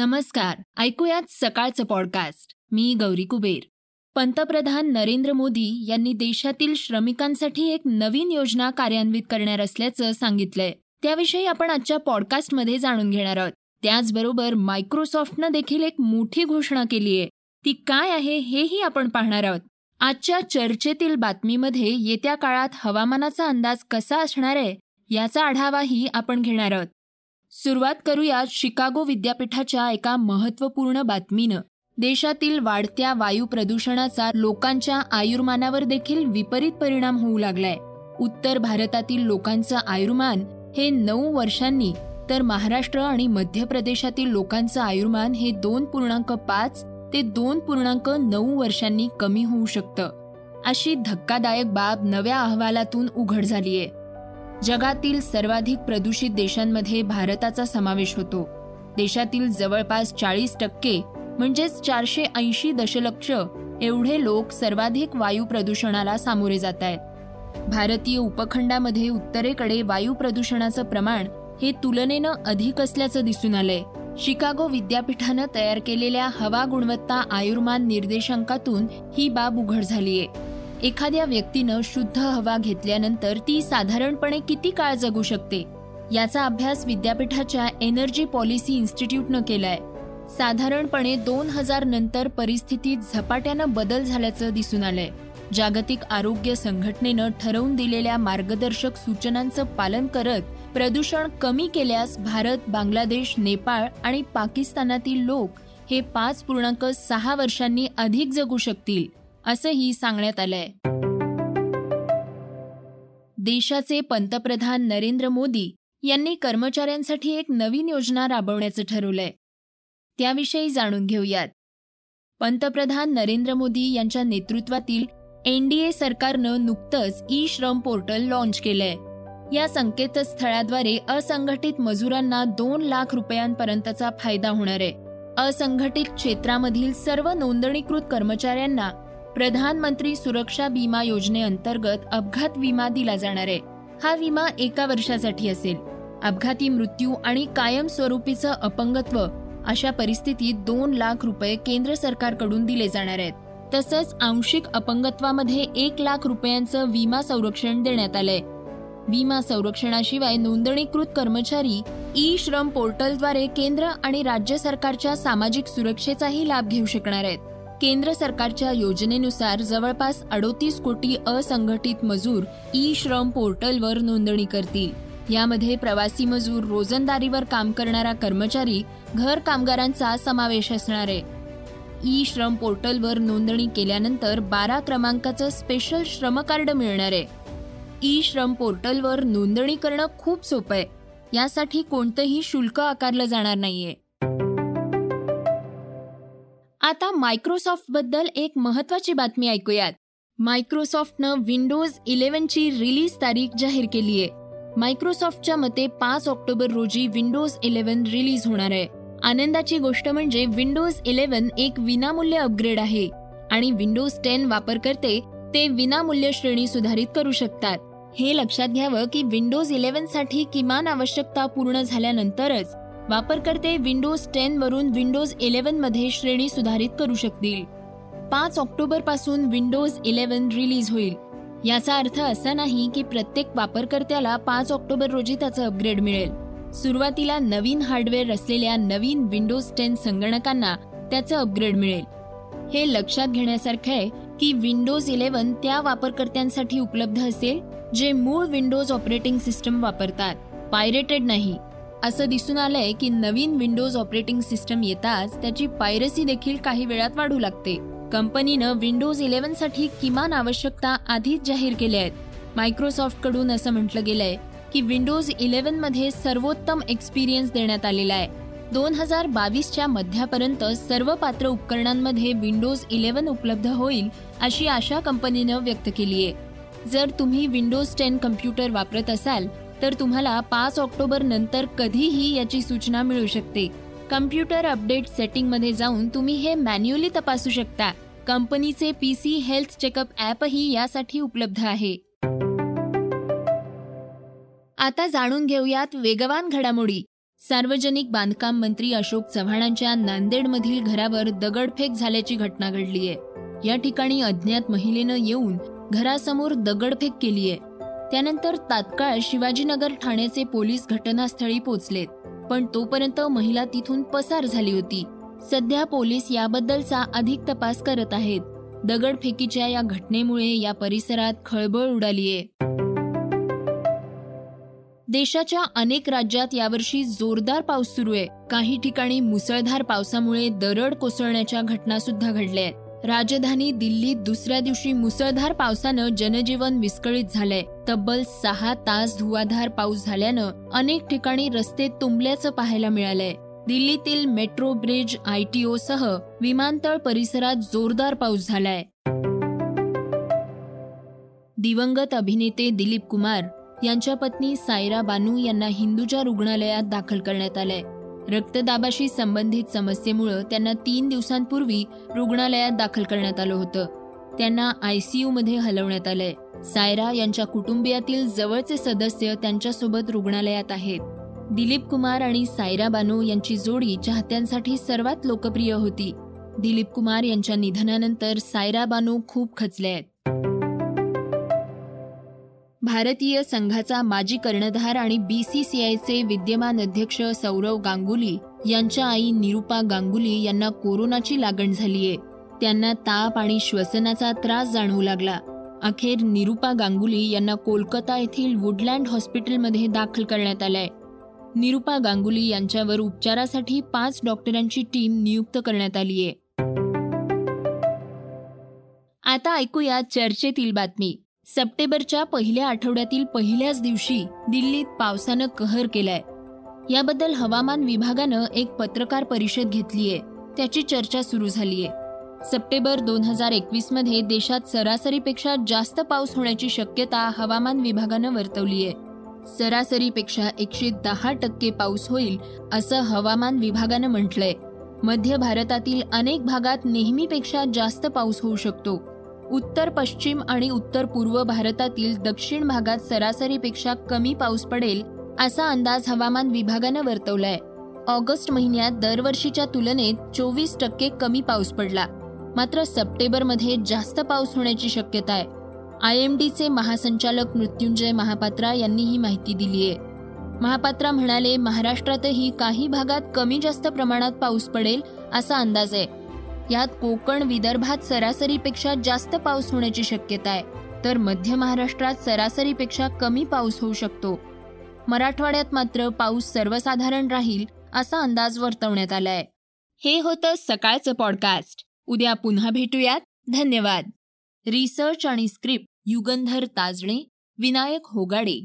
नमस्कार ऐकूयात सकाळचं पॉडकास्ट मी गौरी कुबेर. पंतप्रधान नरेंद्र मोदी यांनी देशातील श्रमिकांसाठी एक नवीन योजना कार्यान्वित करणार असल्याचं सांगितलंय. त्याविषयी आपण आजच्या पॉडकास्टमध्ये जाणून घेणार आहोत. त्याचबरोबर मायक्रोसॉफ्टनं देखील एक मोठी घोषणा केली आहे ती काय आहे हेही आपण पाहणार आहोत. आजच्या चर्चेतील बातमीमध्ये येत्या काळात हवामानाचा अंदाज कसा असणार आहे याचा आढावाही आपण घेणार आहोत. सुरुवात करूया शिकागो विद्यापीठाच्या एका महत्त्वपूर्ण बातमीनं. देशातील वाढत्या वायू प्रदूषणाचा लोकांच्या आयुर्मानावर देखील विपरीत परिणाम होऊ लागलाय. उत्तर भारतातील लोकांचं आयुर्मान हे नऊ वर्षांनी तर महाराष्ट्र आणि मध्य प्रदेशातील लोकांचं आयुर्मान हे दोन पूर्णांक पाच ते दोन पूर्णांक नऊ वर्षांनी कमी होऊ शकतं. अशी धक्कादायक बाब नव्या अहवालातून उघड झालीय. जगातील सर्वाधिक प्रदूषित देशांमध्ये भारताचा समावेश होतो. देशातील जवळपास चाळीस टक्के म्हणजेच चारशे ऐंशी दशलक्ष एवढे लोक सर्वाधिक वायू प्रदूषणाला सामोरे जात आहेत. भारतीय उपखंडामध्ये उत्तरेकडे वायू प्रदूषणाचं प्रमाण हे तुलनेनं अधिक असल्याचं दिसून आलंय. शिकागो विद्यापीठानं तयार केलेल्या हवा गुणवत्ता आयुर्मान निर्देशांकातून ही बाब उघड झालीय. एखाद्या व्यक्तीनं शुद्ध हवा घेतल्यानंतर ती साधारणपणे किती काळ जगू शकते? याचा अभ्यास विद्यापीठाच्या एनर्जी पॉलिसी इन्स्टिट्यूटनं केलाय. साधारणपणे दोन हजार नंतर परिस्थितीत झपाट्यानं बदल झाल्याचं दिसून आलंय. जागतिक आरोग्य संघटनेनं ठरवून दिलेल्या मार्गदर्शक सूचनांचं पालन करत प्रदूषण कमी केल्यास भारत बांगलादेश नेपाळ आणि पाकिस्तानातील लोक हे पाच पूर्णांक सहा वर्षांनी अधिक जगू शकतील. असंही सांगण्यात आलंय. देशाचे पंतप्रधान नरेंद्र मोदी यांनी कर्मचाऱ्यांसाठी एक नवीन योजना राबवण्याचं ठरवलंय. त्याविषयी जाणून घेऊयात. पंतप्रधान नरेंद्र मोदी यांच्या नेतृत्वातील एनडीए सरकारनं नुकतंच ई श्रम पोर्टल लॉन्च केलंय. या संकेतस्थळाद्वारे असंघटित मजुरांना दोन लाख रुपयांपर्यंतचा फायदा होणार आहे. असंघटित क्षेत्रामधील सर्व नोंदणीकृत कर्मचाऱ्यांना प्रधानमंत्री सुरक्षा विमा योजनेअंतर्गत अपघात विमा दिला जाणार आहे. हा विमा एका वर्षासाठी असेल. अपघाती मृत्यू आणि कायमस्वरूपीचं अपंगत्व अशा परिस्थितीत दोन लाख रुपये केंद्र सरकारकडून दिले जाणार आहेत. तसंच आंशिक अपंगत्वामध्ये एक लाख रुपयांचं विमा संरक्षण देण्यात आलंय. विमा संरक्षणाशिवाय नोंदणीकृत कर्मचारी ई श्रम पोर्टलद्वारे केंद्र आणि राज्य सरकारच्या सामाजिक सुरक्षेचाही लाभ घेऊ शकणार आहेत. केंद्र सरकारच्या योजनेनुसार जवळपास अडोतीस कोटी असंघटित मजूर ई श्रम पोर्टलवर नोंदणी करतील. यामध्ये प्रवासी मजूर रोजंदारीवर काम करणारा कर्मचारी घर कामगारांचा समावेश असणार आहे. ई श्रम पोर्टलवर नोंदणी केल्यानंतर बारा क्रमांकाचं स्पेशल श्रम कार्ड मिळणार आहे. ई श्रम पोर्टलवर नोंदणी करणं खूप सोपं आहे. यासाठी कोणतंही शुल्क आकारलं जाणार नाहीये. आता मायक्रोसॉफ्टबद्दल एक महत्वाची बातमी ऐकूयात. मायक्रोसॉफ्टनं विंडोज इलेव्हनची रिलीज तारीख जाहीर केली आहे. मायक्रोसॉफ्टच्या मते पाच ऑक्टोबर रोजी विंडोज इलेव्हन रिलीज होणार आहे. आनंदाची गोष्ट म्हणजे विंडोज इलेव्हन एक विनामूल्य अपग्रेड आहे. आणि विंडोज टेन वापरकर्ते ते विनामूल्य श्रेणी सुधारित करू शकतात. हे लक्षात घ्यावं की विंडोज इलेव्हनसाठी किमान आवश्यकता पूर्ण झाल्यानंतरच वापरकर्ते विंडोज टेन वरून विंडोज इलेव्हनमध्ये श्रेणी सुधारित करू शकतील. पाच ऑक्टोबरपासून विंडोज इलेव्हन रिलीज होईल. याचा अर्थ असा नाही की प्रत्येक वापरकर्त्याला पाच ऑक्टोबर रोजी त्याचं अपग्रेड मिळेल. सुरुवातीला नवीन हार्डवेअर असलेल्या नवीन विंडोज टेन संगणकांना त्याचं अपग्रेड मिळेल. हे लक्षात घेण्यासारखं आहे की विंडोज इलेव्हन त्या वापरकर्त्यांसाठी उपलब्ध असेल जे मूळ विंडोज ऑपरेटिंग सिस्टम वापरतात. पायरेटेड नाही. असं दिसून आलंय की नवीन विंडोज ऑपरेटिंग सिस्टम येताच त्याची पायरसी देखील काही वेळात वाढू लागते. कंपनीनं विंडोज इलेव्हनसाठी किमान आवश्यकता आधीच जाहीर केल्या आहेत. मायक्रोसॉफ्टकडून असं म्हटलं गेलंय की विंडोज इलेव्हनमध्ये सर्वोत्तम एक्सपिरियन्स देण्यात आलेला आहे. दोन हजार बावीसच्या मध्यापर्यंत सर्व पात्र उपकरणांमध्ये विंडोज इलेव्हन उपलब्ध होईल अशी आशा कंपनीनं व्यक्त केली आहे जर तुम्ही विंडोज टेन कम्प्युटर वापरत असाल तर तुम्हाला पाच ऑक्टोबर नंतर कधीही याची सूचना मिळू शकते. कम्प्युटर अपडेट सेटिंगमध्ये जाऊन तुम्ही हे मॅन्युअली तपासू शकता. कंपनीचे पीसी हेल्थ चेकअप ॲपही यासाठी उपलब्ध आहे. आता जाणून घेऊयात वेगवान घडामोडी. सार्वजनिक बांधकाम मंत्री अशोक चव्हाणांच्या नांदेडमधील घरावर दगडफेक झाल्याची घटना घडलीय. या ठिकाणी अज्ञात महिलेनं येऊन घरासमोर दगडफेक केली आहे त्यानंतर तात्काळ शिवाजीनगर ठाण्याचे पोलीस घटनास्थळी पोहोचलेत पण तोपर्यंत महिला तिथून पसार झाली होती. सध्या पोलीस याबद्दलचा अधिक तपास करत आहेत. दगडफेकीच्या या घटनेमुळे या परिसरात खळबळ उडालीये. देशाच्या अनेक राज्यात यावर्षी जोरदार पाऊस सुरू आहे काही ठिकाणी मुसळधार पावसामुळे दरड कोसळण्याच्या घटना सुद्धा घडल्या आहेत राजधानी दिल्लीत दुसऱ्या दिवशी मुसळधार पावसानं जनजीवन विस्कळीत झालंय. तब्बल सहा तास धुवाधार पाऊस झाल्यानं अनेक ठिकाणी रस्ते तुंबल्याचं पाहायला मिळालंय. दिल्लीतील मेट्रो ब्रिज आयटीओ सह विमानतळ परिसरात जोरदार पाऊस झालाय. दिवंगत अभिनेते दिलीप कुमार यांच्या पत्नी सायरा बानू यांना हिंदूच्या रुग्णालयात दाखल करण्यात आलंय. रक्तदाबाशी संबंधित समस्येमुळं त्यांना तीन दिवसांपूर्वी रुग्णालयात दाखल करण्यात आलं होतं. त्यांना आयसीयू मध्ये हलवण्यात आलंय. सायरा यांच्या कुटुंबियातील जवळचे सदस्य त्यांच्यासोबत रुग्णालयात आहेत. दिलीप कुमार आणि सायरा बानू यांची जोडी चाहत्यांसाठी सर्वात लोकप्रिय होती. दिलीप कुमार यांच्या निधनानंतर सायरा बानू खूप खचले आहेत. भारतीय संघाचा माजी कर्णधार आणि बी सी सी आयचे विद्यमान अध्यक्ष सौरव गांगुली यांच्या आई निरुपा गांगुली यांना कोरोनाची लागण झालीये. त्यांना ताप आणि श्वसनाचा त्रास जाणवू लागला. अखेर निरुपा गांगुली यांना कोलकाता येथील वुडलँड हॉस्पिटलमध्ये दाखल करण्यात आलंय. निरुपा गांगुली यांच्यावर उपचारासाठी पाच डॉक्टरांची टीम नियुक्त करण्यात आली आहे आता ऐकूया चर्चेतील बातमी. सप्टेंबरच्या पहिल्या आठवड्यातील पहिल्याच दिवशी दिल्लीत पावसानं कहर केलाय. याबद्दल हवामान विभागानं एक पत्रकार परिषद घेतलीय. त्याची चर्चा सुरू झालीय. सप्टेंबर दोन हजार एकवीसमध्ये देशात सरासरीपेक्षा जास्त पाऊस होण्याची शक्यता हवामान विभागानं वर्तवलीय. सरासरीपेक्षा एकशे दहा टक्के पाऊस होईल असं हवामान विभागानं म्हटलंय. मध्य भारतातील अनेक भागात नेहमीपेक्षा जास्त पाऊस होऊ शकतो. उत्तर पश्चिम आणि उत्तर पूर्व भारतातील दक्षिण भागात सरासरीपेक्षा कमी पाऊस पडेल असा अंदाज हवामान विभागानं वर्तवलाय. ऑगस्ट महिन्यात दरवर्षीच्या तुलनेत चोवीस टक्के कमी पाऊस पडला. मात्र सप्टेंबरमध्ये जास्त पाऊस होण्याची शक्यता आहे. आय एम डीचे महासंचालक मृत्युंजय महापात्रा यांनी ही माहिती दिली आहे महापात्रा म्हणाले महाराष्ट्रातही काही भागात कमी जास्त प्रमाणात पाऊस पडेल असा अंदाज आहे. यात कोकण विदर्भात सरासरीपेक्षा जास्त पाऊस होण्याची शक्यता आहे. तर मध्य महाराष्ट्रात सरासरीपेक्षा कमी पाऊस होऊ शकतो. मराठवाड्यात मात्र पाऊस सर्वसाधारण राहील असा अंदाज वर्तवण्यात आलाय. हे होतं सकाळचं पॉडकास्ट. उद्या पुन्हा भेटूयात. धन्यवाद. रिसर्च आणि स्क्रिप्ट युगंधर ताजणे विनायक होगाडे.